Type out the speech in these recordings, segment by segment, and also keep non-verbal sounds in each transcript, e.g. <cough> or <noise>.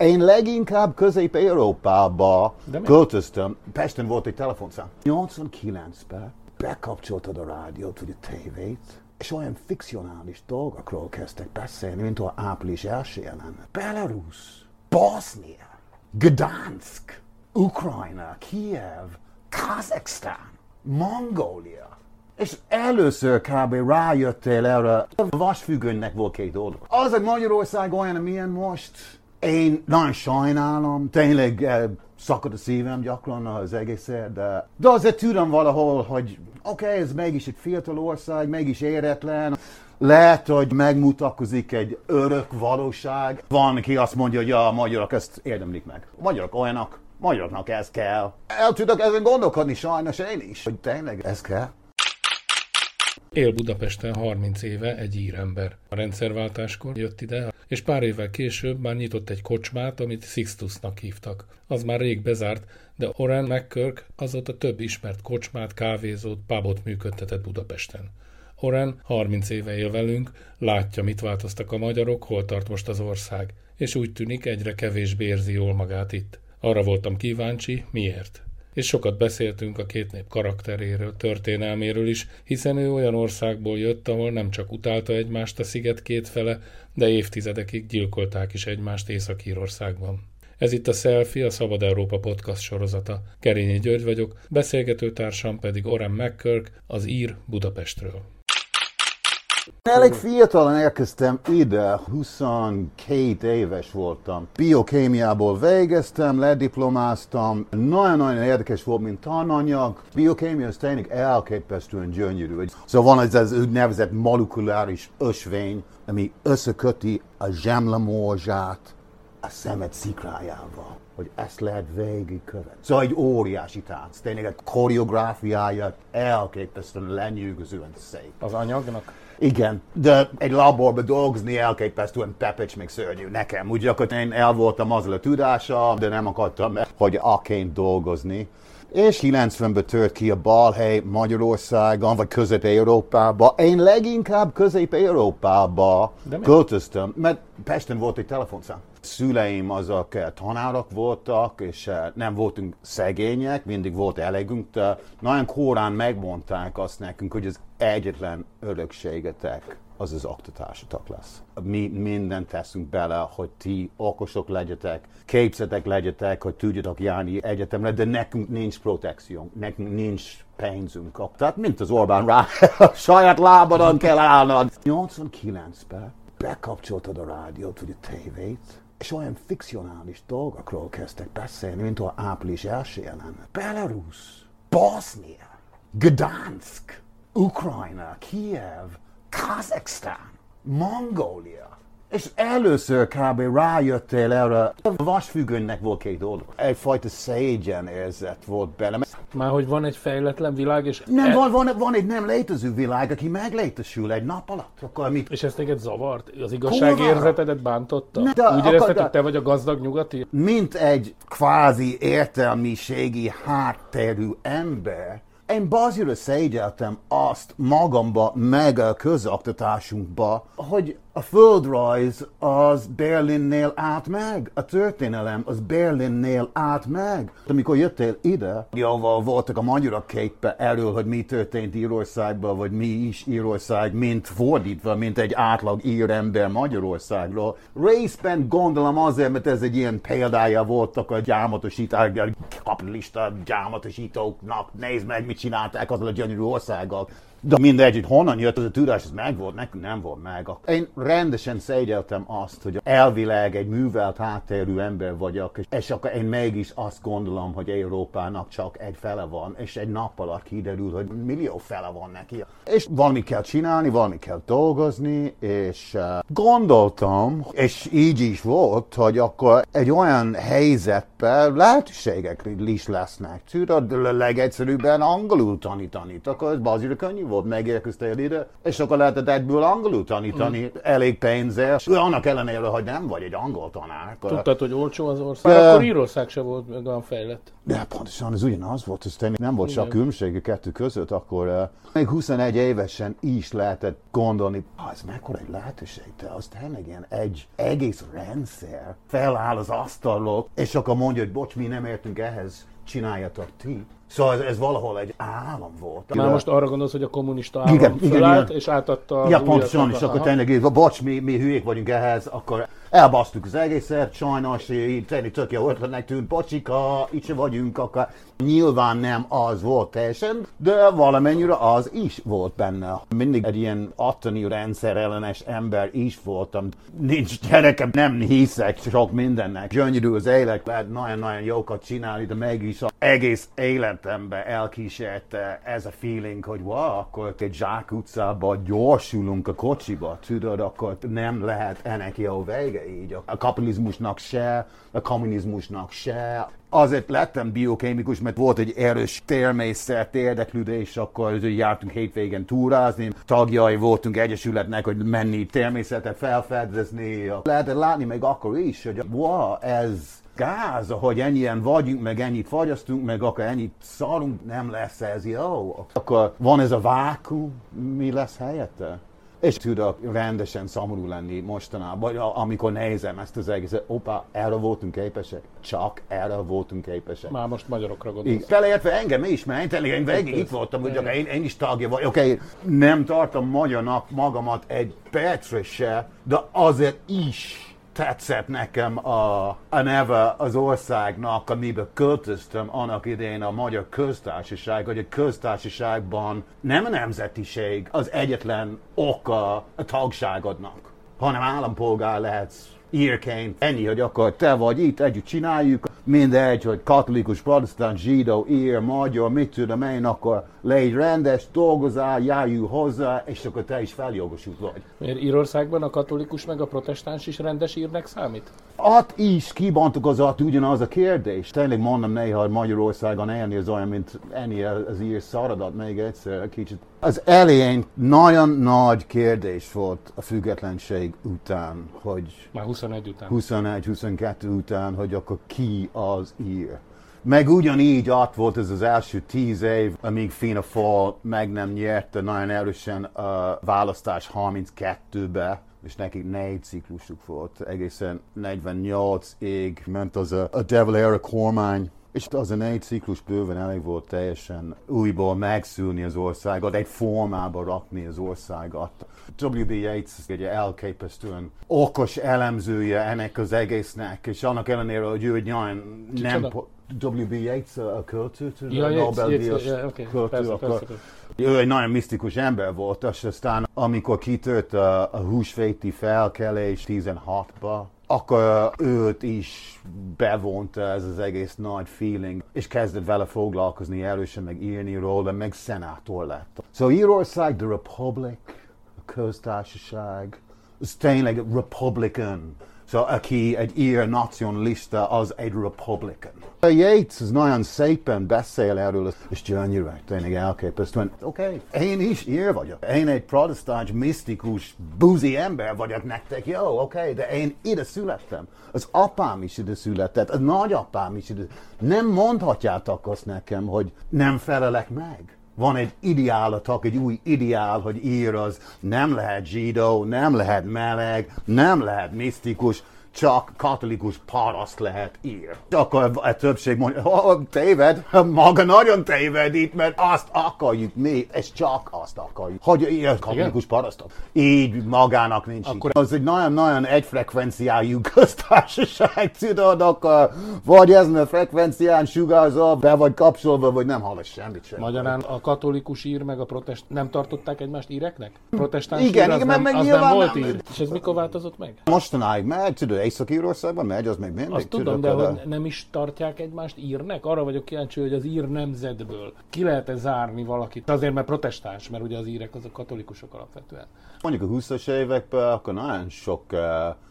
Én leginkább Közép-Európába költöztem. Pesten volt egy telefonszám. 89-ben bekapcsoltad a rádiót, vagy a tévét, és olyan fikcionális dolgokról kezdtek beszélni, mint a április első lenne. Belarus, Bosnia, Gdansk, Ukrajna, Kiev, Kazaksztán, Mongólia. És először kb. rájöttél erre, a vasfüggönynek volt két oldal. Az, hogy Magyarország olyan, amilyen most, én nagyon sajnálom, tényleg eh, szakad a szívem gyakran az egészet, de, de azért tudom valahol, hogy oké, okay, ez mégis egy fiatal ország, mégis éretlen, lehet, hogy megmutatkozik egy örök valóság. Van, aki azt mondja, hogy ja, a magyarok ezt érdemlik meg. A magyarok olyanok, magyaroknak ez kell. El tudok ezen gondolkodni sajnos én is, hogy tényleg ez kell. Él Budapesten 30 éve egy írember. A rendszerváltáskor jött ide, és pár évvel később már nyitott egy kocsmát, amit Sixtusnak hívtak. Az már rég bezárt, de Oren McCurk azóta több ismert kocsmát, kávézót, pubot működtetett Budapesten. Oren 30 éve él velünk, látja, mit változtak a magyarok, hol tart most az ország, és úgy tűnik egyre kevésbé érzi jól magát itt. Arra voltam kíváncsi, miért és sokat beszéltünk a két nép karakteréről, történelméről is, hiszen ő olyan országból jött, ahol nem csak utálta egymást a sziget két fele, de évtizedekig gyilkolták is egymást Észak-Írországban. Ez itt a Selfie, a Szabad Európa podcast sorozata. Kerényi György vagyok, beszélgetőtársam pedig Oren McCurk, az ír Budapestről. Elég fiatalon érkeztem ide, 22 éves voltam. Biokémiából végeztem, lediplomáztam. Nagyon-nagyon érdekes volt, mint tananyag. Biokémia az tényleg elképesztően gyönyörű. Szóval van ez az úgynevezett molekuláris ösvény, ami összeköti a zsemlemorzsát a szemed szikrájával hogy ezt lehet végigkövetni. Szóval egy óriási tánc, tényleg egy koreográfiája elképesztően lenyűgözően szép. Az anyagnak? Igen, de egy laborban dolgozni elképesztően pepecs még szörnyű nekem. Úgy akkor én el voltam azzal a tudással, de nem akartam, hogy aként dolgozni. És 90-ben tört ki a balhely Magyarországon, vagy Közép-Európába. Én leginkább Közép-Európába költöztem, mert Pesten volt egy telefonszám. Szüleim azok eh, tanárok voltak, és eh, nem voltunk szegények, mindig volt elegünk, de nagyon korán megmondták azt nekünk, hogy az egyetlen örökségetek az az oktatásotok lesz. Mi mindent teszünk bele, hogy ti okosok legyetek, képzetek legyetek, hogy tudjatok járni egyetemre, de nekünk nincs protekció, nekünk nincs pénzünk. Tehát mint az Orbán rá, <laughs> saját lábadon kell állnod. 89-ben bekapcsoltad a rádiót, vagy a tévét, és olyan fikcionális dolgokról kezdtek beszélni, mint a április első lenne. Belarus, Bosnia, Gdansk, Ukrajna, Kiev, Kazaksztán, Mongólia. És először kb. rájöttél erre, a vasfüggönynek volt két oldal. Egyfajta szégyen érzet volt bele. Már hogy van egy fejletlen világ, és, Nem, e- van, van, van egy nem létező világ, aki meglétesül egy nap alatt. Akkor mit? és ez téged zavart? Az igazságérzetedet bántotta? Ne, de Úgy érezted, akar- hogy te vagy a gazdag nyugati? mint egy kvázi értelmiségi háttérű ember, én bazira szégyeltem azt magamba, meg a közoktatásunkba, hogy a földrajz az Berlinnél át meg, a történelem az Berlinnél át meg. Amikor jöttél ide, jóval voltak a magyarok képe erről, hogy mi történt Írországban, vagy mi is Írország, mint fordítva, mint egy átlag írember Magyarországról. Részben gondolom azért, mert ez egy ilyen példája voltak a gyámatosítás, kapitalista gyámatosítóknak, nézd meg, mit csinálták azzal a gyönyörű országgal. De mindegy, hogy honnan jött az a tudás, ez meg volt, nekünk nem volt meg. Én rendesen szégyeltem azt, hogy elvileg egy művelt háttérű ember vagyok, és- akkor én mégis azt gondolom, hogy Európának csak egy fele van, és egy nap alatt kiderül, hogy millió fele van neki. És valamit kell csinálni, valamit kell dolgozni, és uh, gondoltam, és így is volt, hogy akkor egy olyan helyzetben lehetőségek is lesznek. Tudod, legegyszerűbben angolul tanítani. Akkor ez bazira könnyű volt, megérkeztél ide, és akkor lehetett egyből angolul tanítani. elég pénzért. Annak ellenére, hogy nem vagy egy angol tanár. Tudtad, hogy olcsó az ország? De... Akkor Írország se volt meg olyan fejlett. De pontosan ez ugyanaz volt, ez nem volt csak különbség a kettő között, akkor uh, még 21 évesen is lehetett gondolni, ez mekkora egy lehetőség, de az tényleg ilyen egy egész rendszer feláll az asztalok, és akkor mondja, hogy bocs, mi nem értünk ehhez, csináljatok ti. Szóval ez, ez valahol egy állam volt. Már most arra gondolsz, hogy a kommunista állam igen, fölállt, igen, és átadta Ja, pontosan, és akkor tényleg, bocs, mi, mi hülyék vagyunk ehhez, akkor elbasztuk az egészet, sajnos tényleg tök jó ötletnek tűnt, bocsika, itt se vagyunk, akkor nyilván nem az volt teljesen, de valamennyire az is volt benne. Mindig egy ilyen attani rendszer ellenes ember is voltam. Nincs gyerekem, nem hiszek sok mindennek. Gyönyörű az élet, lehet nagyon-nagyon jókat csinálni, de mégis az egész életembe elkísérte ez a feeling, hogy wow, akkor egy zsák utcába gyorsulunk a kocsiba, tudod, akkor nem lehet ennek jó vége így. A kapitalizmusnak se, a kommunizmusnak se. Azért lettem biokémikus, mert volt egy erős természet érdeklődés, akkor jártunk hétvégen túrázni, tagjai voltunk egyesületnek, hogy menni természetet felfedezni. Lehetett látni még akkor is, hogy wow, ez gáz, hogy ennyien vagyunk, meg ennyit fagyasztunk, meg akkor ennyit szarunk, nem lesz ez jó. Akkor van ez a vákum, mi lesz helyette? És tudok rendesen szomorú lenni mostanában, amikor nézem ezt az egészet, opa, erre voltunk képesek, csak erre voltunk képesek. Már most magyarokra gondolsz. Beleértve engem is, mert én tényleg én végig itt voltam, hogy én, én is tagja vagy. Oké, okay, nem tartom magyarnak magamat egy percre se, de azért is tetszett nekem a, a neve az országnak, amiben költöztem annak idején a Magyar Köztársaság, hogy a köztársaságban nem a nemzetiség az egyetlen oka a tagságodnak, hanem állampolgár lehetsz írként. Ennyi, hogy akkor te vagy itt, együtt csináljuk, mindegy, hogy katolikus, protestant, zsidó, ír, magyar, mit tudom én, akkor légy rendes, dolgozál, járjunk hozzá, és akkor te is feljogosult vagy. Miért Írországban a katolikus meg a protestáns is rendes írnek számít? Ott is kibontakozott ugyanaz a kérdés. Tényleg mondom néha, hogy Magyarországon élni az olyan, mint ennyi az ír szaradat még egyszer kicsit. Az elején nagyon nagy kérdés volt a függetlenség után, hogy... Már 21 után. 21-22 után, hogy akkor ki az ír. Meg ugyanígy ott volt ez az első tíz év, amíg Fina Fall meg nem nyerte nagyon erősen a választás 32-be, és nekik négy ciklusuk volt, egészen 48-ig ment az a, a Devil Era kormány, és az a négy ciklus bőven elég volt teljesen újból megszűni az országot, egy formába rakni az országot. W.B. Yeats egy elképesztően okos elemzője ennek az egésznek, és annak ellenére, hogy ő egy nagyon nem... W.B. Yeats a költő, ja, Nobel-díjas ja, okay. költő, persze, akkor persze, persze. ő egy nagyon misztikus ember volt, és aztán amikor kitört a, a húsvéti felkelés 16-ba, akkor őt is bevonta ez az egész nagy feeling, és kezdett vele foglalkozni erősen, meg írni róla, meg szenátor lett. Szóval Írország, the Republic, a köztársaság, az tényleg Republican. Szóval aki egy ír nacionalista, az egy Republican. A Yates az nagyon szépen beszél erről, és gyönyörű, tényleg elképesztően. Oké, okay, én is ír vagyok. Én egy protestáns, misztikus, buzi ember vagyok nektek, jó, oké, okay, de én ide születtem. Az apám is ide született, a nagyapám is ide. Nem mondhatjátok azt nekem, hogy nem felelek meg van egy ideálatok, egy új ideál, hogy ír az. Nem lehet zsidó, nem lehet meleg, nem lehet misztikus, csak katolikus paraszt lehet ír. Akkor a többség mondja, oh, téved, maga nagyon téved itt, mert azt akarjuk mi, és csak azt akarjuk, hogy ír katolikus parasztot. Így magának nincs akkor... Az egy nagyon-nagyon egyfrekvenciájú köztársaság, <laughs> tudod, akkor vagy ezen a frekvencián sugárzol, be vagy kapcsolva, vagy nem hallasz semmit sem. Magyarán a katolikus ír meg a protest nem tartották egymást íreknek? Protestáns igen, ír, igen, nem, meg az nem volt ír. És ez mikor változott meg? Mostanáig meg, tudod, Észak-Írországban megy, az még mindig. Azt tudom, de hogy nem is tartják egymást írnek? Arra vagyok kíváncsi, hogy az ír nemzetből ki lehet-e zárni valakit? Azért, mert protestáns, mert ugye az írek azok katolikusok alapvetően. Mondjuk a 20-as években akkor nagyon sok uh,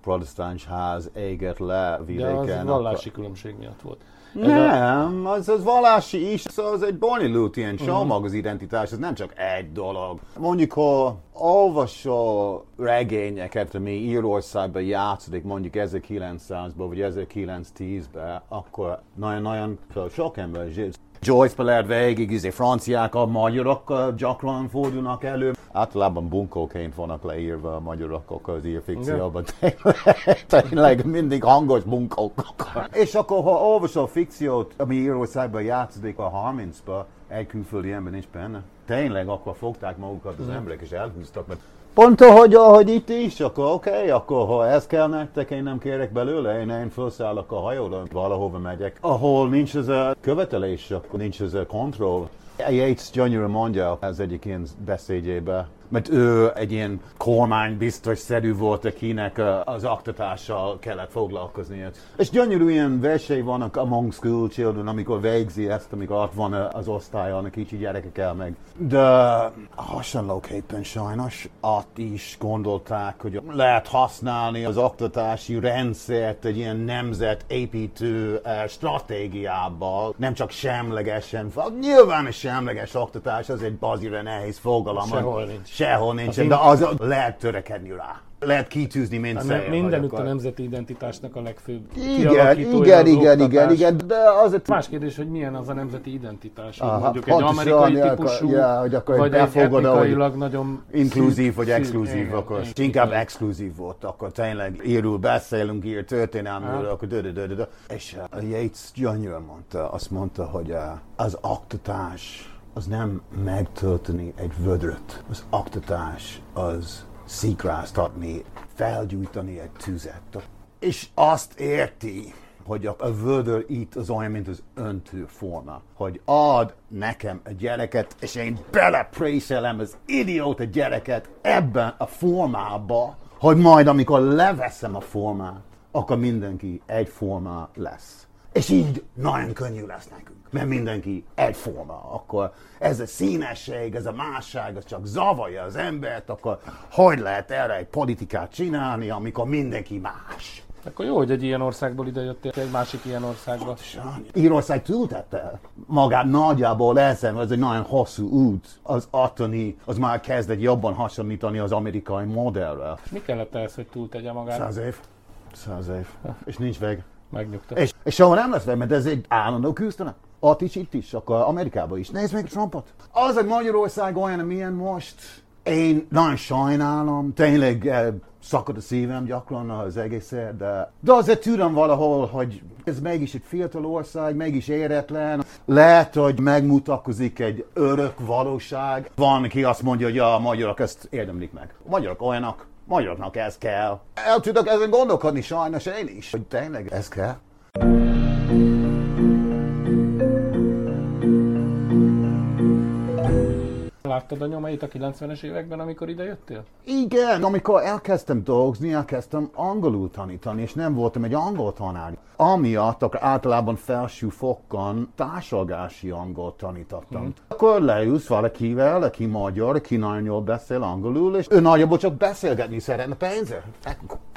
protestáns ház égett le vidéken. De az vallási különbség miatt volt. Nem, az, az vallási is, az egy bonyolult ilyen show maga az identitás, ez nem csak egy dolog. Mondjuk, ha olvasol regényeket, ami Írországban játszódik mondjuk 1900-ban vagy 1910-ben, akkor nagyon-nagyon sok ember Joyce-ba lehet végig, izé, franciák, a magyarok gyakran fordulnak elő. Általában bunkóként vannak leírva a magyarok az írfikcióban. Tényleg, tényleg mindig hangos bunkók. És akkor, ha olvasol fikciót, ami Írországban játszódik a 30-ba, egy külföldi ember nincs benne. Tényleg, akkor fogták magukat az emberek és elhúztak, mert Pont ahogy, ahogy itt is, akkor oké, okay, akkor ha ez kell nektek, én nem kérek belőle, én, én felszállok a hajóra, valahova megyek. Ahol nincs ez a követelés, akkor nincs ez a kontroll. Yates gyönyörű mondja az egyik ilyen beszédjében, mert ő egy ilyen kormánybiztos szerű volt, akinek az oktatással kellett foglalkozni. És gyönyörű ilyen versei vannak among school children, amikor végzi ezt, amikor ott van az osztályon a kicsi gyerekekkel meg. De hasonlóképpen sajnos ott is gondolták, hogy lehet használni az oktatási rendszert egy ilyen nemzetépítő stratégiával, nem csak semlegesen. Nyilván a semleges oktatás az egy bazira nehéz fogalom. Sehol nincs. Sehol nincsen, de az lehet törekedni rá. Lehet kitűzni, mint Hát szél. mindenütt a nemzeti identitásnak a legfőbb Igen, igen, igen, igen, igen, de azért... Más kérdés, hogy milyen az a nemzeti identitás, Aha, mondjuk egy amerikai típusú, ja, hogy akkor vagy egy befogadó, hogy etnikailag nagyon Inkluzív vagy exkluzív, akkor igen, inkább igen. exkluzív volt, akkor tényleg írul beszélünk, ír történelmről, akkor dö, dö, dö, dö, dö. És uh, a Yates gyönyörűen mondta, azt mondta, hogy uh, az oktatás az nem megtölteni egy vödröt. Az oktatás az szikráztatni, felgyújtani egy tüzet. És azt érti, hogy a, vödör itt az olyan, mint az öntő forma. Hogy ad nekem a gyereket, és én belepréselem az idióta gyereket ebben a formába, hogy majd amikor leveszem a formát, akkor mindenki egyforma lesz. És így nagyon könnyű lesz nekünk, mert mindenki egyforma. Akkor ez a színesség, ez a másság, az csak zavarja az embert, akkor hogy lehet erre egy politikát csinálni, amikor mindenki más? Akkor jó, hogy egy ilyen országból ide jöttél egy másik ilyen országba. Sajnos. Írország túltette magát nagyjából ezen, ez egy nagyon hosszú út. Az attani, az már kezd egy jobban hasonlítani az amerikai modellre. Mi kellett ehhez, hogy túltegye magát? Száz év. Száz év. És nincs vég. Megnyugtat. És, és soha nem lesz mert ez egy állandó küzdelem. Ott is, itt is, akkor Amerikában is. Nézd meg Trumpot. Az, hogy Magyarország olyan, amilyen most, én nagyon sajnálom, tényleg eh, szakad a szívem gyakran az egészet, de, de azért tudom valahol, hogy ez mégis egy fiatal ország, mégis éretlen. Lehet, hogy megmutatkozik egy örök valóság. Van, aki azt mondja, hogy ja, a magyarok ezt érdemlik meg. A magyarok olyanok, magyaroknak ez kell. El tudok ezen gondolkodni sajnos én is, hogy tényleg ez kell. Láttad a nyomait a 90-es években, amikor ide jöttél? Igen, amikor elkezdtem dolgozni, elkezdtem angolul tanítani, és nem voltam egy angol tanár. Amiatt akkor általában felső fokkon társalgási angol tanítottam. Hmm. Akkor leülsz valakivel, aki magyar, aki nagyon jól beszél angolul, és ő nagyjából csak beszélgetni szeretne pénzért.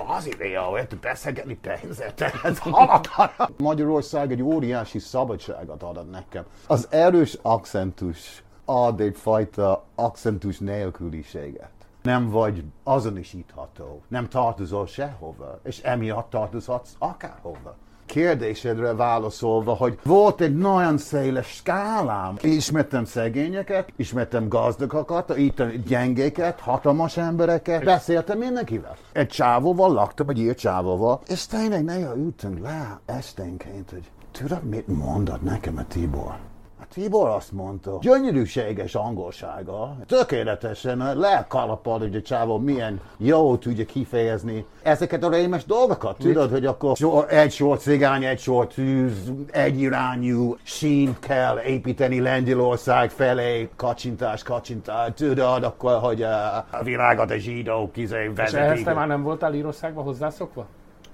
Bazilió, érted beszélgetni pénzért? Ez halatlan. Magyarország egy óriási szabadságot adott nekem. Az erős akcentus ad egyfajta akcentus nélküliséget. Nem vagy azonosítható, nem tartozol sehova, és emiatt tartozhatsz akárhova. Kérdésedre válaszolva, hogy volt egy nagyon széles skálám. Ismertem szegényeket, ismertem gazdagokat, itt gyengéket, hatalmas embereket, beszéltem mindenkivel. Egy csávóval laktam, egy írt csávóval, és tényleg néha ültünk le esténként, hogy tudod, mit mondott nekem a Tibor? Tibor azt mondta, gyönyörűséges angolsága, tökéletesen lekalapad, hogy a csávó milyen jó tudja kifejezni ezeket a rémes dolgokat. Tudod, hogy akkor so, egy sor cigány, egy sor tűz, egyirányú sínt kell építeni Lengyelország felé, kacsintás, kacsintás, tudod, akkor, hogy a világot a zsidók izé És ehhez vezetik. te már nem voltál Írországban hozzászokva?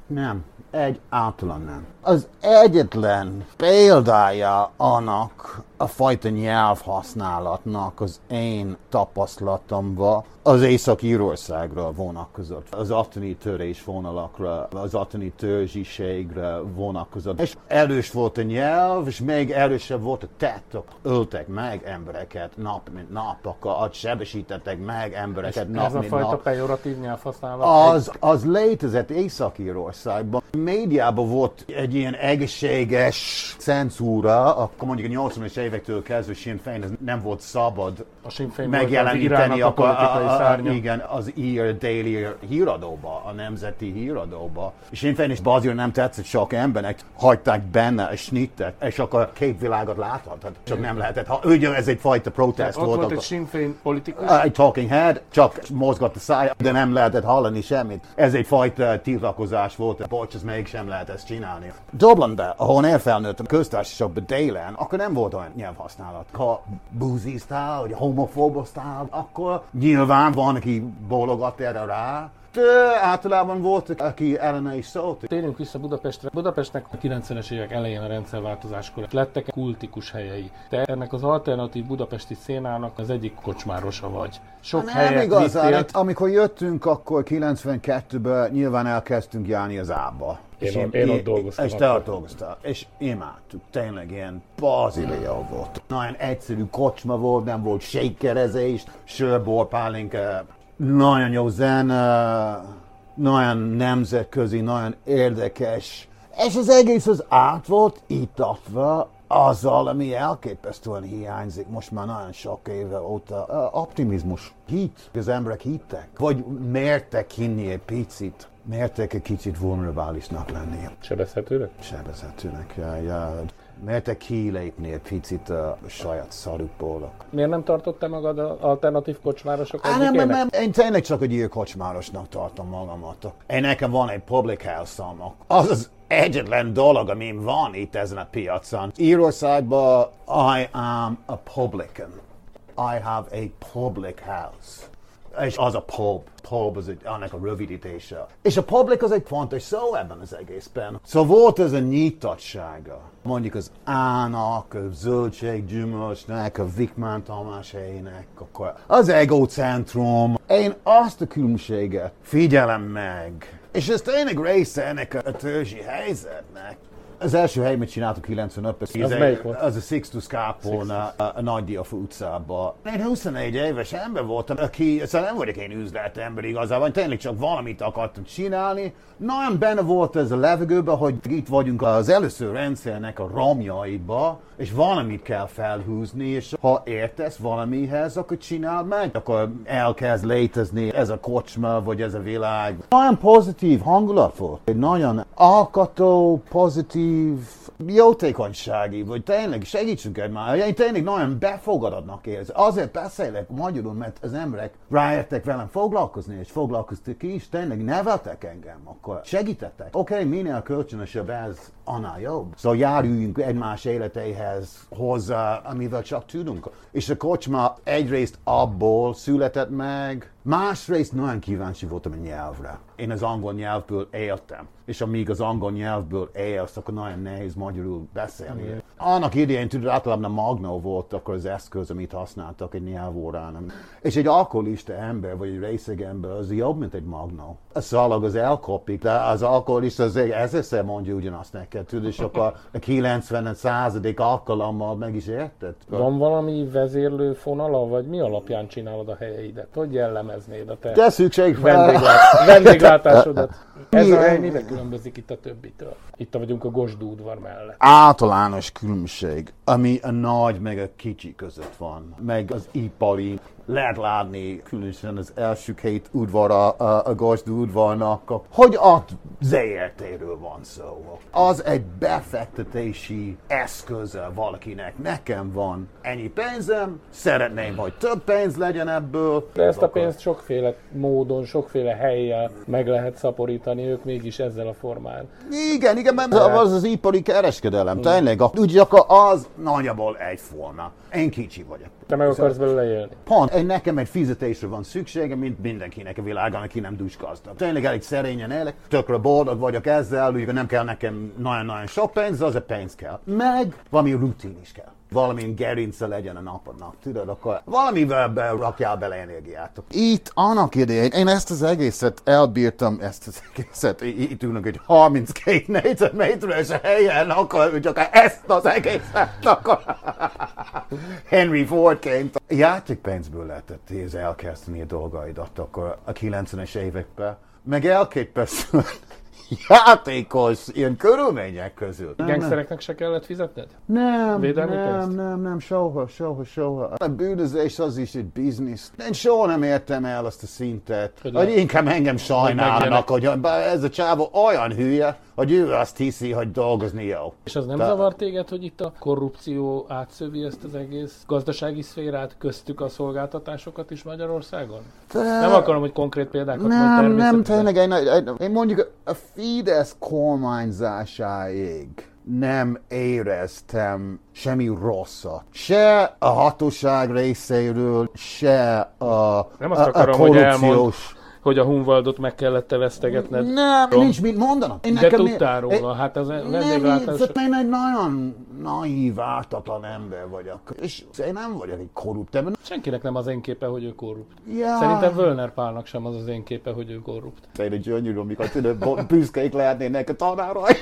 Nem, egy általán nem. Az egyetlen példája annak a fajta nyelvhasználatnak az én tapasztalatomban az Észak-Írországra vonatkozott, az attani törés vonalakra, az attani törzsiségre vonatkozott. És erős volt a nyelv, és még erősebb volt a tettek. Öltek meg embereket nap mint nap, akkor sebesítettek meg embereket nap Ez a mint fajta nap. pejoratív nyelvhasználat. Az, az létezett Észak-Írországban. Médiában volt egy ilyen egészséges cenzúra, akkor mondjuk a 80-as évektől kezdve Sinn Féin ez nem volt szabad A Sinn Féin megjeleníteni a a, a, a, igen, az ír Daily híradóba, a nemzeti híradóba. És Sinn Féin is azért nem tetszett sok embernek, hagyták benne a snittet, és akkor két világot láthatod, csak nem lehetett. Ha ugye ez egy fajta protest volt, volt egy Sinn Féin politikus, egy talking head, csak mozgott a szája, de nem lehetett hallani semmit. Ez egy fajta tiltakozás volt, bocs, ez mégsem lehet ezt csinálni. Dublinben, ahol én felnőttem, köztársaságban délen, akkor nem volt olyan nyelvhasználat. Ha búziztál, vagy homofóboztál, akkor nyilván van, aki bólogat erre rá, de általában volt, aki ellene is szólt. Térjünk vissza Budapestre. Budapestnek a 90-es évek elején a rendszerváltozáskor lettek kultikus helyei. Te ennek az alternatív budapesti szénának az egyik kocsmárosa vagy. Sok Nem helyet igazán. Hát, amikor jöttünk, akkor 92-ben nyilván elkezdtünk járni az ába. Én És ott- én ott dolgoztam És te ott dolgoztál. És imádtuk. Tényleg ilyen bazilió volt. Nagyon egyszerű kocsma volt, nem volt sékerezés, sörbor, pálinka. Nagyon jó zene, nagyon nemzetközi, nagyon érdekes. És az egész az át volt itatva azzal, ami elképesztően hiányzik most már nagyon sok éve óta. Optimizmus, hit, az emberek hittek, vagy mertek hinni egy picit, mertek egy kicsit vulnerabilisnak lenni, Sebezhetőre? sebezhetőnek, ja, ja. Mertek kilépni egy picit a saját szarukból. Miért nem tartott te magad az alternatív kocsmárosok Á, nem, nem, nem. Én tényleg csak egy ilyen kocsmárosnak tartom magamat. Én nekem van egy public house Az az egyetlen dolog, ami van itt ezen a piacon. Írországban I am a publican. I have a public house. És az a pub. Pub az egy, annak a rövidítése. És a public az egy fontos szó ebben az egészben. Szóval volt ez a nyitottsága. Mondjuk az ának, a zöldség gyümölcsnek, a Vikmán Tamás helyének, akkor az egocentrum. Én azt a különbséget figyelem meg. És ez tényleg része ennek a törzsi helyzetnek. Az első hely, mit csináltuk 95-ben. Az melyik volt? Az a Sixtus Kápolna a, a Nagy Diaf utcában. Én 24 éves ember voltam, aki, szóval nem vagyok én üzletember igazából, én tényleg csak valamit akartam csinálni. Nagyon benne volt ez a levegőben, hogy itt vagyunk az először rendszernek a romjaiba, és valamit kell felhúzni, és ha értesz valamihez, akkor csináld meg. Akkor elkezd létezni ez a kocsma, vagy ez a világ. Nagyon pozitív hangulat volt. Egy nagyon alkotó, pozitív, jótékonysági, vagy tényleg segítsünk egymásra. Én tényleg nagyon befogadadnak érzem. Azért beszélek magyarul, mert az emberek ráértek velem foglalkozni, és foglalkoztak is, tényleg neveltek engem, akkor segítettek. Oké, okay, minél kölcsönösebb ez, annál jobb. Szóval járuljunk egymás életeihez hozzá, amivel csak tudunk. És a kocsma egyrészt abból született meg, másrészt nagyon kíváncsi voltam a nyelvre. Én az angol nyelvből éltem. És amíg az angol nyelvből élsz, akkor nagyon nehéz magyarul beszélni. Igen. Annak idején tudod, általában a Magnó volt akkor az eszköz, amit használtak egy nyelvórán. És egy alkoholista ember, vagy egy részeg ember, az jobb, mint egy Magnó. A szalag az elkopik, de az alkoholista az ezerszer mondja ugyanazt neked, tudod, és akkor a 90 századik alkalommal meg is érted. Van valami vezérlő fonala, vagy mi alapján csinálod a helyeidet? Hogy jellemeznéd a te De szükség vendéglát, vendéglátásodat? <laughs> Ez a hely miben különbözik itt a többitől? Itt vagyunk a Gosdú udvar mellett. általános különbség, ami a nagy meg a kicsi között van, meg az ipari. Lehet látni, különösen az első két udvara a, a Gosdú udvarnak, hogy ott ZRT-ről van szó. Az egy befektetési eszköze valakinek. Nekem van ennyi pénzem, szeretném, hogy több pénz legyen ebből. De ezt a pénzt sokféle módon, sokféle helyjel meg lehet szaporítani, ők mégis ezzel a formán. Igen, igen, mert az az ipari kereskedelem, tényleg. Úgy akkor az nagyjából egyforma. Én kicsi vagyok. Te meg akarsz belőle élni. Pont, nekem egy fizetésre van szüksége, mint mindenkinek a világon, aki nem dusgazdag. Tényleg elég szerényen élek, tökre boldog vagyok ezzel, hogy nem kell nekem nagyon-nagyon sok pénz, az a pénz kell. Meg valami rutin is kell valamilyen gerince legyen a napodnak, tudod, akkor valamivel be, rakjál bele energiát. Itt annak idején, én ezt az egészet elbírtam, ezt az egészet, itt ülünk egy 32 négyzetméteres helyen, akkor csak ezt az egészet, akkor Henry Fordként. Játékpénzből lehetett ez elkezdeni a dolgaidat akkor a 90-es években. Meg elképesztően játékos ilyen körülmények között. Gengszereknek se kellett fizetned? Nem, Védelmi nem, pénzt? nem, nem, soha, soha, soha. A bűnözés az is egy biznisz. Én soha nem értem el azt a szintet, Hogy hogy, inkább engem sajnálnak, hogy ez a csávó olyan hülye, hogy ő azt hiszi, hogy dolgozni jó. És az nem De- zavar téged, hogy itt a korrupció átszövi ezt az egész gazdasági szférát, köztük a szolgáltatásokat is Magyarországon? De- Nem akarom, hogy konkrét példákat mondj Nem, nem, természetesen. tényleg, én, én, mondjuk a Fidesz kormányzásáig nem éreztem semmi rosszat. Se a hatóság részéről, se a, Nem azt a, a akarom, hogy elmond, korrupciós... hogy a Hunvaldot meg kellett tevesztegetned. Nem, Rom. nincs mit mondanom. Én De tudtál én- róla, hát az nem, vendéglátás... így, én egy nagyon naív, ártatlan ember vagyok. És én nem vagyok egy korrupt ember. Senkinek nem az én képe, hogy ő korrupt. Ja. Szerintem Völner Pálnak sem az az én képe, hogy ő korrupt. Tényleg gyönyörű, amikor bo- büszkék lehetnének a tanáraim.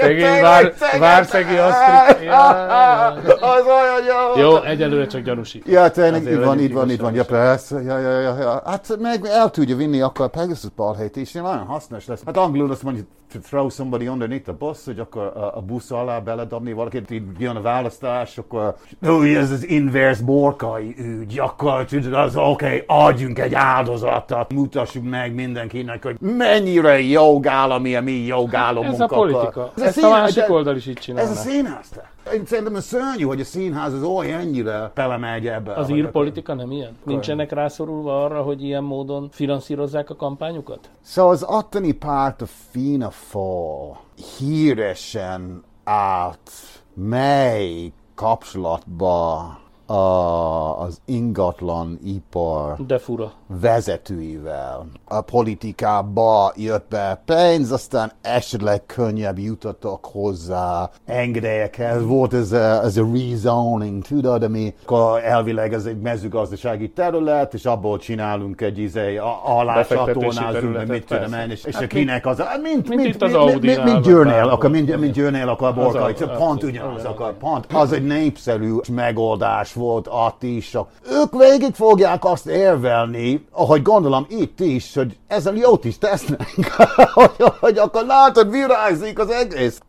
Szegény vár, szegény. Várszegi Asztrik. <laughs> Az olyan jó. Jó, egyelőre csak gyanúsít. Ja, tényleg, így van, így van, így van, ja, persze, ja, ja, ja, ja. Hát meg el tudja vinni akkor a Pegasus balhelyt is, nagyon hasznos lesz. Hát angolul azt mondja, to throw somebody underneath the bus, hogy akkor a, a busz alá beledobni valakit, így jön a választás, akkor ó, ez az inverse borkai ügy, akkor tudod, az oké, okay, adjunk egy áldozatot, mutassuk meg mindenkinek, hogy mennyire jogállami a mi jogállamunkat. Ez a politika. Ez Ezt a másik de- oldal is így Ez csinálná. a színház, te. Én szerintem ez szörnyű, hogy a színház az olyannyira belemegy ebbe. Az ír politika nem ilyen? Nincsenek rászorulva arra, hogy ilyen módon finanszírozzák a kampányukat? Szóval az attani párt a Fina Fall híresen állt mely kapcsolatba a, az ingatlan ipar De fura. vezetőivel. A politikába jött be pénz, aztán esetleg könnyebb jutottak hozzá engedélyekhez. Volt ez a, ez a rezoning, tudod, ami elvileg ez egy mezőgazdasági terület, és abból csinálunk egy izé, a- alá Befektetési csatornázunk, területet, mit tudom én, és, és Hát a kinek az, mint, mint mint, az mint, mint, Audinál, mint, mint vagy Győrnél, akkor mint, mint Győrnél, akkor a borkai, Az csak pont ugyanaz, igen. pont. Az egy népszerű megoldás volt is. csak Ők végig fogják azt érvelni, ahogy gondolom itt is, hogy ezzel jót is tesznek, <laughs> hogy, hogy akkor látod, virágzik az egész.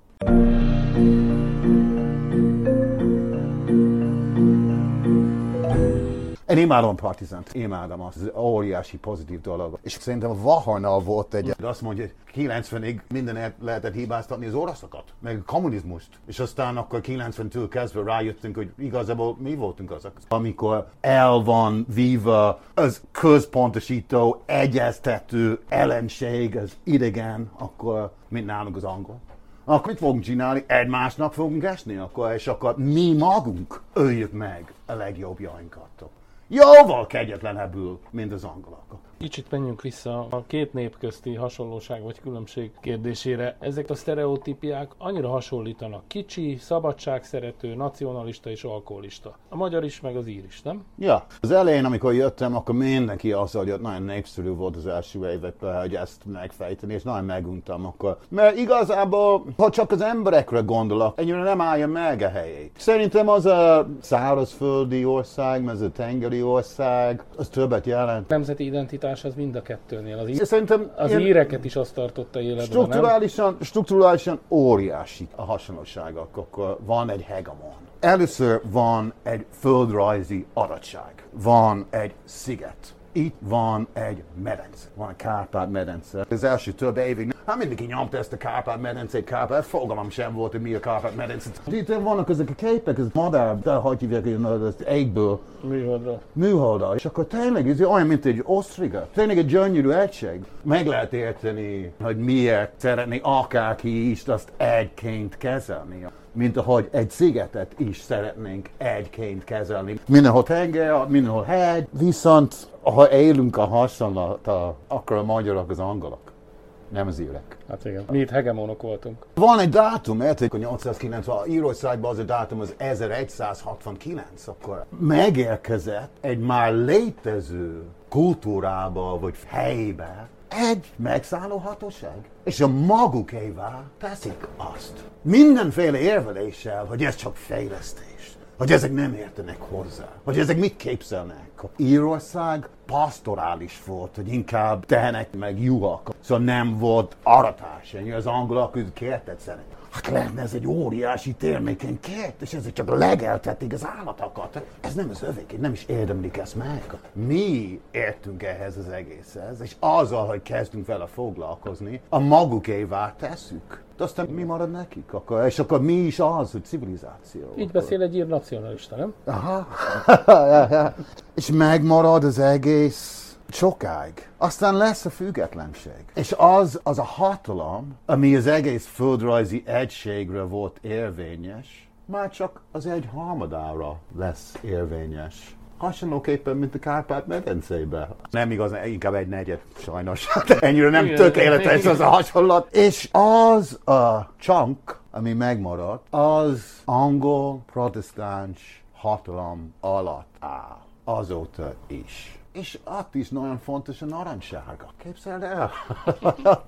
Én imádom Partizant, imádom azt, ez óriási pozitív dolog. És szerintem Vaharnal volt egy, de azt mondja, hogy 90-ig minden lehetett hibáztatni az oroszokat, meg a kommunizmust. És aztán akkor 90-től kezdve rájöttünk, hogy igazából mi voltunk azok. Amikor el van víva az központosító, egyeztető ellenség, az idegen, akkor mint nálunk az angol. Akkor mit fogunk csinálni? Egymásnak fogunk esni, akkor, és akkor mi magunk öljük meg a legjobbjainkat. Jóval kegyetlenebbül, mint az angolok. Kicsit menjünk vissza a két nép közti hasonlóság vagy különbség kérdésére. Ezek a sztereotípiák annyira hasonlítanak. Kicsi, szabadságszerető, nacionalista és alkoholista. A magyar is, meg az ír is, nem? Ja, az elején, amikor jöttem, akkor mindenki mondja, hogy nagyon népszerű volt az első években, hogy ezt megfejteni, és nagyon meguntam akkor. Mert igazából, ha csak az emberekre gondolok, ennyire nem állja meg a helyét. Szerintem az a szárazföldi ország, meg az a tengeri ország, az többet jelent. Nemzeti identitás az mind a kettőnél. Az, ír, Szerintem az íreket is azt tartotta életben, nem? Strukturálisan, strukturálisan óriási a hasonlóságok, akkor van egy hegemon. Először van egy földrajzi adatság, van egy sziget. Itt van egy medence, van a Kárpát-medence. Az első több évig, hát mindenki nyomta ezt a Kárpát-medencét, Kárpát, fogalmam sem volt, hogy mi a Kárpát-medence. Itt vannak ezek a képek, ez madár, de hogy hívják, az égből Műholdra. műholda, és akkor tényleg ez olyan, mint egy osztriga. Tényleg egy gyönyörű egység. Meg lehet érteni, hogy miért szeretné akárki is azt egyként kezelni. Mint ahogy egy szigetet is szeretnénk egyként kezelni. Mindenhol tenger, mindenhol hegy, viszont ha élünk a hasonlattal, akkor a magyarok az angolok, nem az írek. Hát igen. Mi itt hegemonok voltunk. Van egy dátum, érted, hogy 890, Írországban az a dátum az 1169, akkor megérkezett egy már létező kultúrába vagy helybe egy megszálló hatóság, és a magukévá teszik azt. Mindenféle érveléssel, hogy ez csak fejlesztés, hogy ezek nem értenek hozzá, hogy ezek mit képzelnek. Írország pastorális volt, hogy inkább tehenek meg juhak, szóval nem volt aratás, az angolok kertet szeret. Hát lehetne ez egy óriási termékeny kert, és ezek csak legeltetik az állatokat. Ez nem az övék, nem is érdemlik ezt meg. Mi értünk ehhez az egészhez, és azzal, hogy kezdünk vele foglalkozni, a magukévá tesszük. De aztán mi marad nekik? Akkor, és akkor mi is az, hogy civilizáció? Így beszél egy ír nacionalista, nem? Aha. <laughs> és megmarad az egész sokáig. Aztán lesz a függetlenség. És az, az a hatalom, ami az egész földrajzi egységre volt érvényes, már csak az egy harmadára lesz érvényes. Hasonlóképpen, mint a Kárpát-medencébe. Nem igaz, inkább egy negyed, sajnos. <laughs> Ennyire nem tökéletes az a hasonlat. És az a chunk, ami megmaradt, az angol protestáns hatalom alatt áll. Azóta is és ott is nagyon fontos a narancssárga. Képzeld el?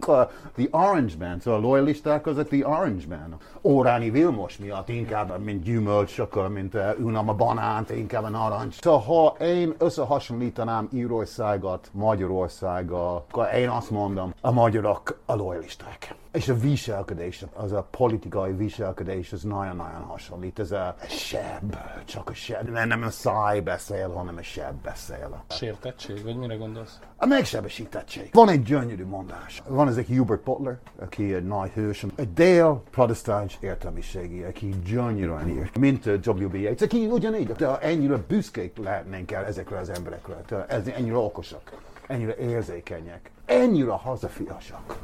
<laughs> The Orange Man, szóval a loyalisták azok the Orange Man. Óráni Vilmos miatt inkább, mint gyümölcs, akkor, mint uh, unam a banánt, inkább a narancs. Szóval ha én összehasonlítanám Írországot Magyarországgal, akkor én azt mondom, a magyarok a loyalisták. És a viselkedés, az a politikai viselkedés, az nagyon-nagyon hasonlít. Ez a sebb, csak a sebb. Nem, nem a száj beszél, hanem a sebb beszél. Sértettség, vagy mire gondolsz? A megsebesítettség. Van egy gyönyörű mondás. Van ez egy Hubert Butler, aki egy nagy hős, egy dél protestáns értelmiségi, aki gyönyörűen ír, mint W.B. Yeats, aki ugyanígy, de ennyire büszkék lehetnénk el ezekre az emberekre, ennyire okosak, ennyire érzékenyek, ennyire hazafiasak.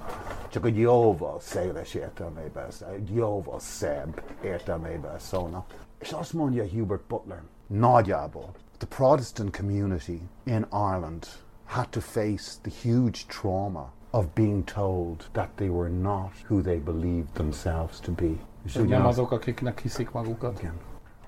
Csak egy jóval széles értelmében, egy jóval szebb értelmében szólnak. És azt mondja Hubert Butler, nagyjából, the Protestant community in Ireland had to face the huge trauma of being told that they were not who they believed themselves to be. És nem azok, akiknek hiszik magukat. Igen.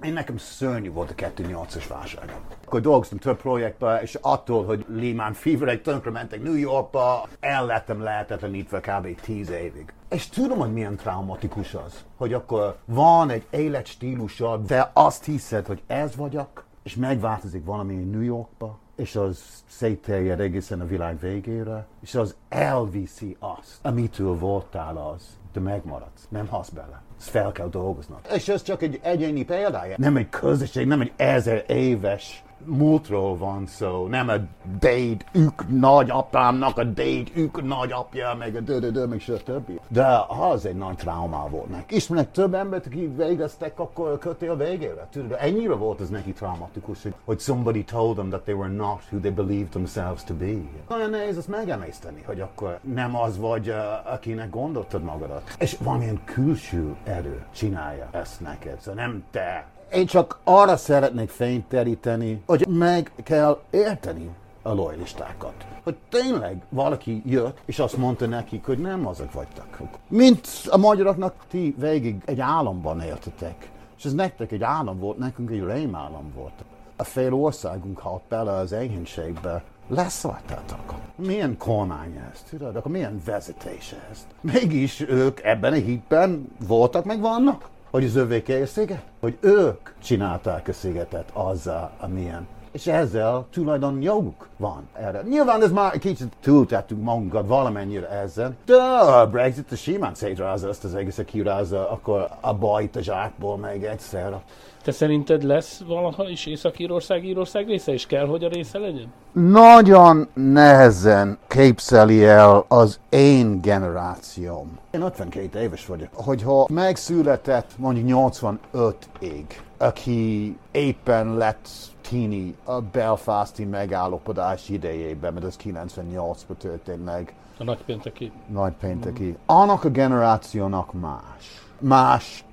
Én nekem szörnyű volt a 2008-as válság. Akkor dolgoztam több projektben, és attól, hogy Lehman Fever-ek tönkre mentek New Yorkba, el lettem lehetetlenítve kb. 10 évig. És tudom, hogy milyen traumatikus az, hogy akkor van egy életstílusod, de azt hiszed, hogy ez vagyok, és megváltozik valami New Yorkba, és az szétterjed egészen a világ végére, és az elviszi azt, amitől voltál az, de megmaradsz, nem hasz bele. Ezt fel kell dolgoznod. És ez csak egy egyéni példája. Nem egy közösség, nem egy ezer éves múltról van szó, nem a déd ük nagyapámnak a déd ük nagyapja, meg a dö, meg stb. De az egy nagy traumá volt neki. Ismernek több embert, aki végeztek akkor a végére. Tudod, ennyire volt ez neki traumatikus, hogy, hogy somebody told them that they were not who they believed themselves to be. Nagyon nehéz ezt megemészteni, hogy akkor nem az vagy, akinek gondoltad magadat. És valamilyen külső erő csinálja ezt neked. Szóval nem te én csak arra szeretnék fényt teríteni, hogy meg kell érteni a lojalistákat. Hogy tényleg valaki jött, és azt mondta nekik, hogy nem azok vagytok. Mint a magyaroknak ti végig egy államban éltetek. És ez nektek egy állam volt, nekünk egy rémállam volt. A fél országunk halt bele az éhénységbe. Leszartatok. Milyen kormány ez, tudod? Akkor milyen vezetés ez? Mégis ők ebben a hitben voltak, meg vannak hogy az övéke a sziget, hogy ők csinálták a szigetet azzal, amilyen. És ezzel tulajdon joguk van erre. Nyilván ez már kicsit túltettünk magunkat valamennyire ezzel, de a Brexit simán szétrázza ezt az egészet, kirázza akkor a bajt a zsákból meg egyszer. Te szerinted lesz valaha is Észak-Írország Írország része, és kell, hogy a része legyen? Nagyon nehezen képzeli el az én generációm. Én 52 éves vagyok. Hogyha megszületett mondjuk 85-ig, aki éppen lett tini a Belfasti megállapodás idejében, mert ez 98-ban történt meg. A nagypénteki. Nagypénteki. Mm. Annak a generációnak más. Más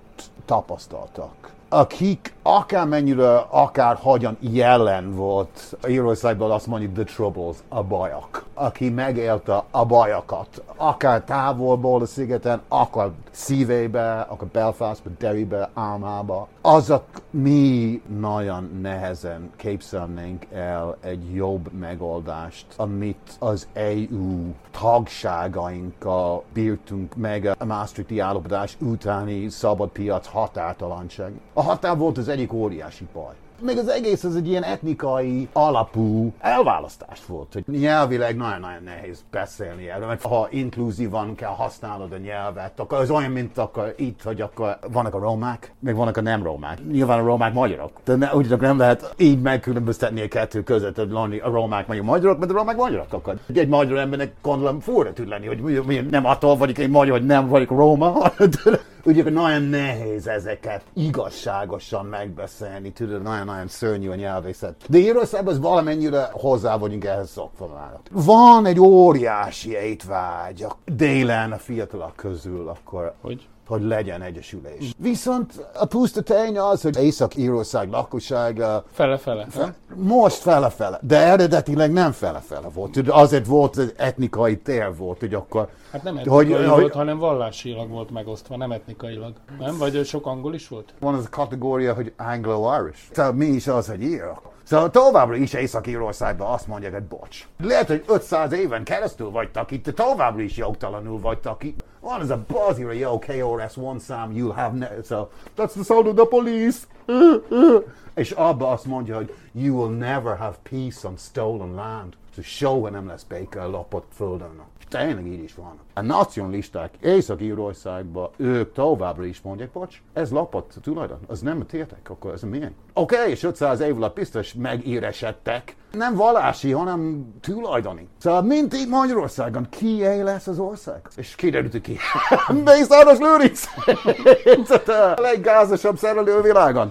tapasztaltak akik akármennyire, akár hogyan jelen volt Írországban azt mondjuk the troubles, a bajok. Aki megélte a bajokat, akár távolból a szigeten, akár szívébe, akár Belfastba, Derrybe, Álmába, azok mi nagyon nehezen képzelnénk el egy jobb megoldást, amit az EU tagságainkkal bírtunk meg a Maastrichti állapodás utáni szabad piac határtalanság. A határ volt az egyik óriási baj. Még az egész az egy ilyen etnikai alapú elválasztás volt, hogy nyelvileg nagyon-nagyon nehéz beszélni erről, mert ha inkluzívan kell használod a nyelvet, akkor az olyan, mint akkor itt, hogy akkor vannak a romák, meg vannak a nem romák. Nyilván a romák magyarok, de ne, úgy nem lehet így megkülönböztetni a kettő között, hogy a romák meg a magyarok, mert a romák magyarok akkor. Egy magyar embernek gondolom fura tud lenni, hogy nem attól vagyok egy magyar, hogy nem vagyok roma, <laughs> ugye nagyon nehéz ezeket igazságosan megbeszélni, tudod, nagyon-nagyon szörnyű a nyelvészet. De Írországban az valamennyire hozzá vagyunk ehhez szokva már. Van egy óriási étvágy a délen a fiatalok közül, akkor... Hogy? Hogy legyen egyesülés. Viszont a puszta tény az, hogy Észak-Írország lakossága... Fele-fele. Fe, most fele-fele, de eredetileg nem fele-fele volt. Azért volt egy etnikai tér volt, hogy akkor... Hát nem etnikai hogy, volt, hogy, hanem vallásilag volt megosztva, nem etnikailag. Nem? Vagy sok angol is volt? Van az a kategória, hogy Anglo-Irish. Tehát mi is az, hogy írok. Szóval továbbra is Észak-Írországban azt mondják, hogy bocs. Lehet, hogy 500 éven keresztül vagytok itt, de továbbra is jogtalanul vagytok itt. Van ez a bazira jó KRS one szám, you have ne- so, that's the sound of the police. <laughs> És abba azt mondja, hogy you will never have peace on stolen land. So soha nem lesz béke a lopott földön. Tényleg így is van. A nacionalisták Észak-Írországban ők továbbra is mondják, bocs, ez lapott tulajdon, az nem a tiétek, akkor ez a milyen. Oké, okay, és 500 év alatt biztos megíresedtek. Nem vallási, hanem tulajdoni. Szóval mint így Magyarországon, ki lesz az ország? És kiderült, ki. <laughs> Mészáros Lőrinc! <laughs> a leggázosabb szerelő a világon.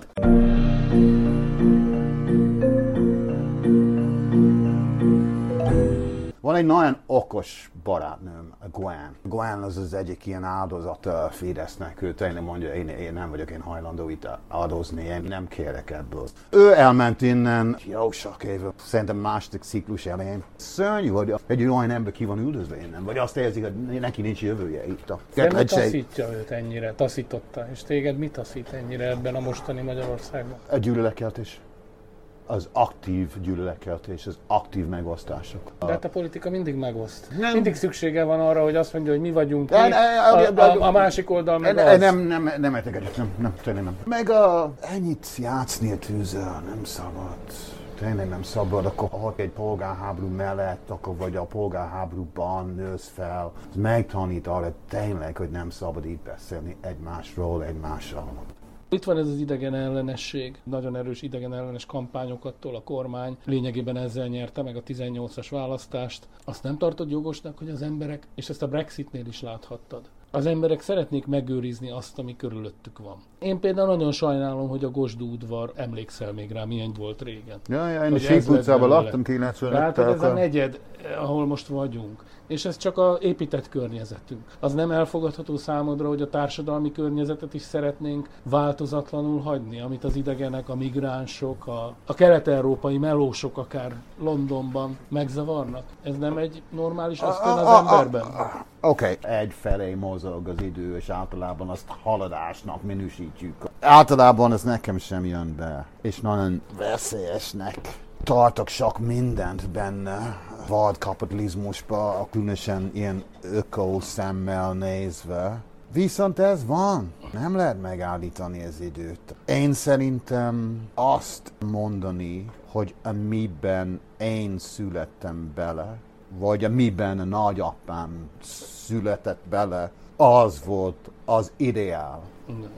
Van egy nagyon okos barátnőm, Gwen. Gwen az az egyik ilyen áldozat a Fidesznek. Ő tényleg mondja, én, én nem vagyok én hajlandó itt áldozni, én nem kérek ebből. Ő elment innen jó sok éve, szerintem második ciklus elején. Szörnyű, hogy egy olyan ember ki van üldözve innen, vagy azt érzik, hogy neki nincs jövője itt. A De mi taszítja őt ennyire, taszította, és téged mi taszít ennyire ebben a mostani Magyarországban? A gyűlöletkeltés az aktív gyűlöletkeltés, az aktív megosztások. De hát a politika mindig megoszt. Nem. Mindig szüksége van arra, hogy azt mondja, hogy mi vagyunk mi, a, a, a másik oldal meg az. Nem, nem, nem egyet, nem, nem, tényleg nem. Meg a, ennyit játszani a tűzzel, nem szabad tényleg nem szabad, akkor ha egy polgárháború mellett, akkor vagy a polgárháborúban nősz fel, az megtanít arra tényleg, hogy nem szabad így beszélni egymásról, egymással. Itt van ez az idegen ellenesség, nagyon erős idegen ellenes kampányokat tól a kormány, lényegében ezzel nyerte meg a 18-as választást. Azt nem tartod jogosnak, hogy az emberek, és ezt a Brexitnél is láthattad, az emberek szeretnék megőrizni azt, ami körülöttük van. Én például nagyon sajnálom, hogy a Gosdú udvar, emlékszel még rá, milyen volt régen. Ja, ja én a Sík utcában laktam 95 Tehát ez a negyed, ahol most vagyunk és ez csak a épített környezetünk. Az nem elfogadható számodra, hogy a társadalmi környezetet is szeretnénk változatlanul hagyni, amit az idegenek, a migránsok, a, a kelet-európai melósok akár Londonban megzavarnak. Ez nem egy normális ösztön az emberben? Oké, okay. egy felé mozog az idő, és általában azt haladásnak minősítjük. Általában ez nekem sem jön be, és nagyon veszélyesnek tartok sok mindent benne, vad kapitalizmusba, különösen ilyen öko szemmel nézve. Viszont ez van. Nem lehet megállítani az időt. Én szerintem azt mondani, hogy amiben én születtem bele, vagy amiben a nagyapám született bele, az volt az ideál.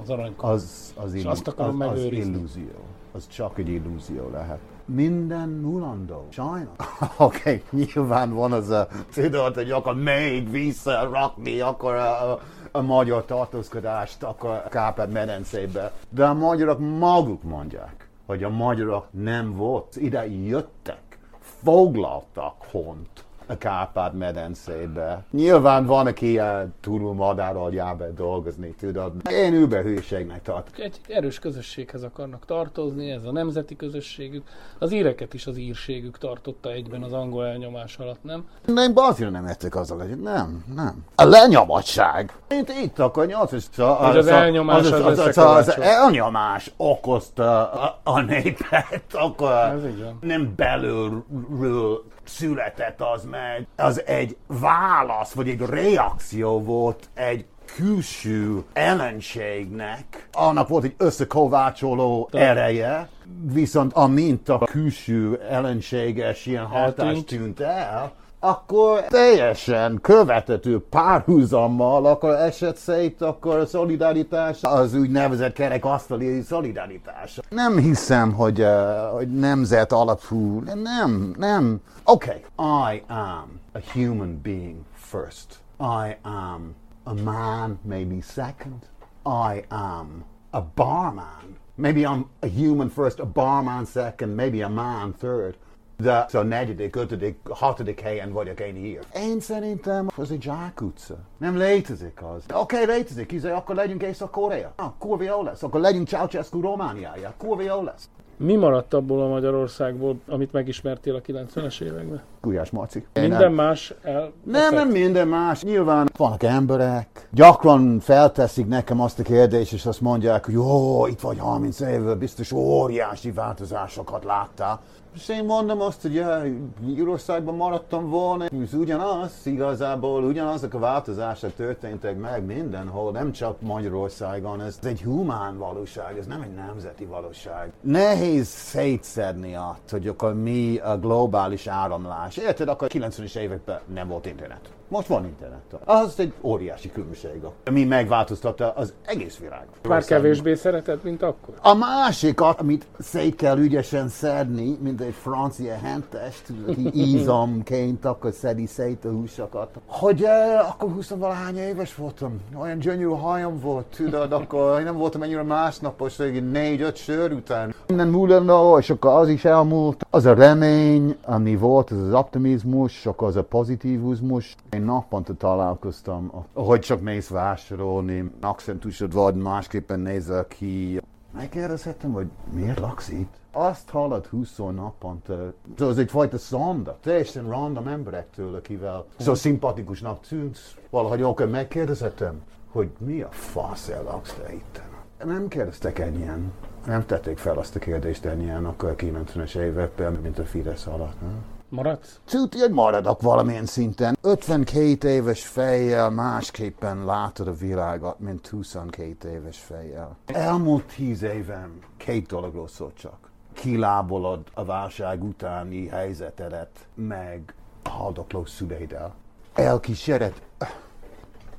Az aranykor. Az, az, illu- azt akarom az, az illúzió. Az csak egy illúzió lehet minden nulandó. Sajnos. <laughs> Oké, okay, nyilván van az a tudod, hogy akkor még visszarakni, akkor a, a, a magyar tartózkodást, akkor Kárpát medencébe. De a magyarok maguk mondják, hogy a magyarok nem volt. Ide jöttek, foglaltak hont, a Kárpát-medencébe. Nyilván van, aki túlul madárral jár be dolgozni, tudod. Én über hülyeségnek tartok. Egy erős közösséghez akarnak tartozni, ez a nemzeti közösségük. Az íreket is az írségük tartotta egyben az angol elnyomás alatt, nem? Nem, azért nem ettek azzal együtt. Nem, nem. A lenyomatság. Mint itt akkor 8 az, Hogy az elnyomás az az, az, az, az elnyomás okozta a, a népet, akkor nem belülről született az meg. Az egy válasz, vagy egy reakció volt egy külső ellenségnek, annak volt egy összekovácsoló ereje, viszont amint a külső ellenséges ilyen hatás Eltűnt. tűnt el, akkor teljesen követető párhuzammal akkor esett szét akkor a szolidaritás, az úgynevezett kerekasztali szolidaritás. Nem hiszem, hogy, uh, hogy nemzet alapú, nem, nem. Okay, I am a human being first. I am a man, maybe second. I am a barman. Maybe I'm a human first, a barman second, maybe a man third. De a negyedik, ötödik, hatodik helyen vagyok én ír. Én szerintem az egy zsákutca. Nem létezik az. Oké, okay, létezik, izé, akkor legyünk Észak-Korea. Ah, kurva jó lesz. Akkor legyünk Ceausescu Romániája. Kurva jó lesz. Mi maradt abból a Magyarországból, amit megismertél a 90-es években? Gulyás Marci. Minden más el... Nem, nem minden más. Nyilván vannak emberek, gyakran felteszik nekem azt a kérdést, és azt mondják, hogy jó, itt vagy 30 évvel, biztos óriási változásokat láttál. És én mondom azt, hogy ja, Írországban maradtam volna, ez ugyanaz, igazából ugyanazok a változások történtek meg mindenhol, nem csak Magyarországon, ez egy humán valóság, ez nem egy nemzeti valóság. Nehéz szétszedni azt, hogy akkor mi a globális áramlás. Érted, akkor 90-es években nem volt internet. Most van internet. Az egy óriási különbség. Mi megváltoztatta az egész világ. Már kevésbé szereted, mint akkor? A másikat, amit szét kell ügyesen szedni, mint egy francia hentes, tudod, aki <laughs> ízomként akkor szedi szét a húsokat. Hogy eh, akkor 20 valahány éves voltam, olyan gyönyörű hajam volt, tudod, akkor én nem voltam ennyire másnapos, négy-öt sör után. Minden múlna, és akkor az is elmúlt. Az a remény, ami volt, az az optimizmus, akkor az a pozitívizmus. Én naponta találkoztam, hogy csak mész vásárolni, akcentusod vagy, másképpen nézel ki, Megkérdezhettem, hogy miért laksz itt? Azt hallod 20 naponta. Szóval ez egyfajta szonda. Teljesen random emberektől, akivel szóval szimpatikusnak tűnsz. Valahogy akkor megkérdezhettem, hogy mi a fasz laksz te itt? Nem kérdeztek ennyien. Nem tették fel azt a kérdést ennyien akkor a 90-es években, mint a Fidesz alatt. Nem? Maradsz? Tuti, hogy maradok valamilyen szinten. 52 éves fejjel másképpen látod a világot, mint 22 éves fejjel. Elmúlt 10 évem két dologról szólt csak. Kilábolod a válság utáni helyzetedet, meg a haldokló szüleiddel. Elkíséred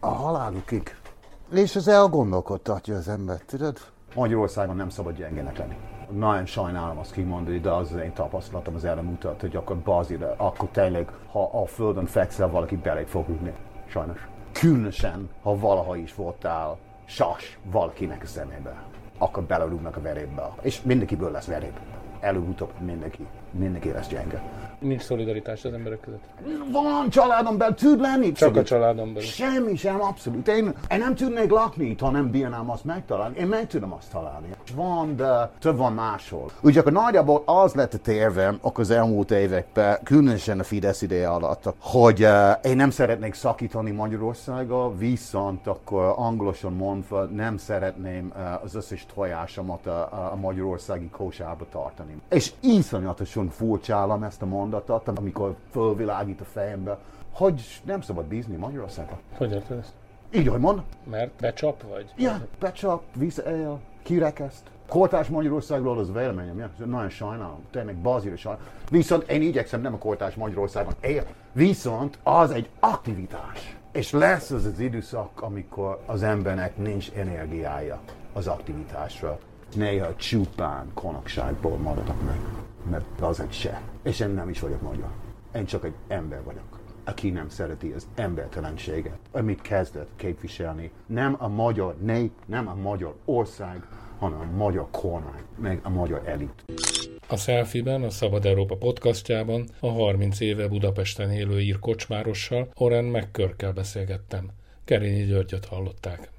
a halálukig. És az elgondolkodtatja az embert, tudod? Magyarországon nem szabad gyengének lenni. Nagyon sajnálom azt kimondani, de az az én tapasztalatom az erre mutat, hogy akkor bazira, akkor tényleg, ha a földön fekszel, valaki beléd fog rúgni. Sajnos. Különösen, ha valaha is voltál sas valakinek a szemébe, akkor belerúgnak a verébe. És mindenkiből lesz veréb. Előbb-utóbb mindenki. Mindenki lesz gyenge. Nincs szolidaritás az emberek között. Van családon belül, tud lenni. Csak a családon belül. Semmi sem, abszolút. Én, én nem tudnék lakni itt, ha nem bírnám azt megtalálni. Én meg tudom azt találni. Van, de több van máshol. Úgy akkor nagyjából az lett a tervem akkor az elmúlt években, különösen a Fidesz ideje alatt, hogy uh, én nem szeretnék szakítani Magyarországgal, viszont akkor angolosan mondva nem szeretném uh, az összes tojásomat a, a, a magyarországi kósárba tartani. És iszonyatosan furcsálom ezt a mondatot, amikor fölvilágít a fejembe, hogy nem szabad bízni Magyarországon. Hogy érted ezt? Így, hogy mond? Mert becsap vagy? Ja, becsap, visszaél, kirekeszt. Kortás Magyarországról az véleményem, ja? nagyon sajnálom, tényleg bazira sajnálom. Viszont én igyekszem nem a kortás Magyarországon él, viszont az egy aktivitás. És lesz az az időszak, amikor az embernek nincs energiája az aktivitásra. Néha csupán konokságból maradok meg, mert az egy se. És én nem is vagyok magyar. Én csak egy ember vagyok aki nem szereti az embertelenséget, amit kezdett képviselni. Nem a magyar nép, nem a magyar ország, hanem a magyar kormány, meg a magyar elit. A Selfie-ben, a Szabad Európa podcastjában a 30 éve Budapesten élő ír kocsmárossal, Oren McCurkkel beszélgettem. Kerényi Györgyöt hallották.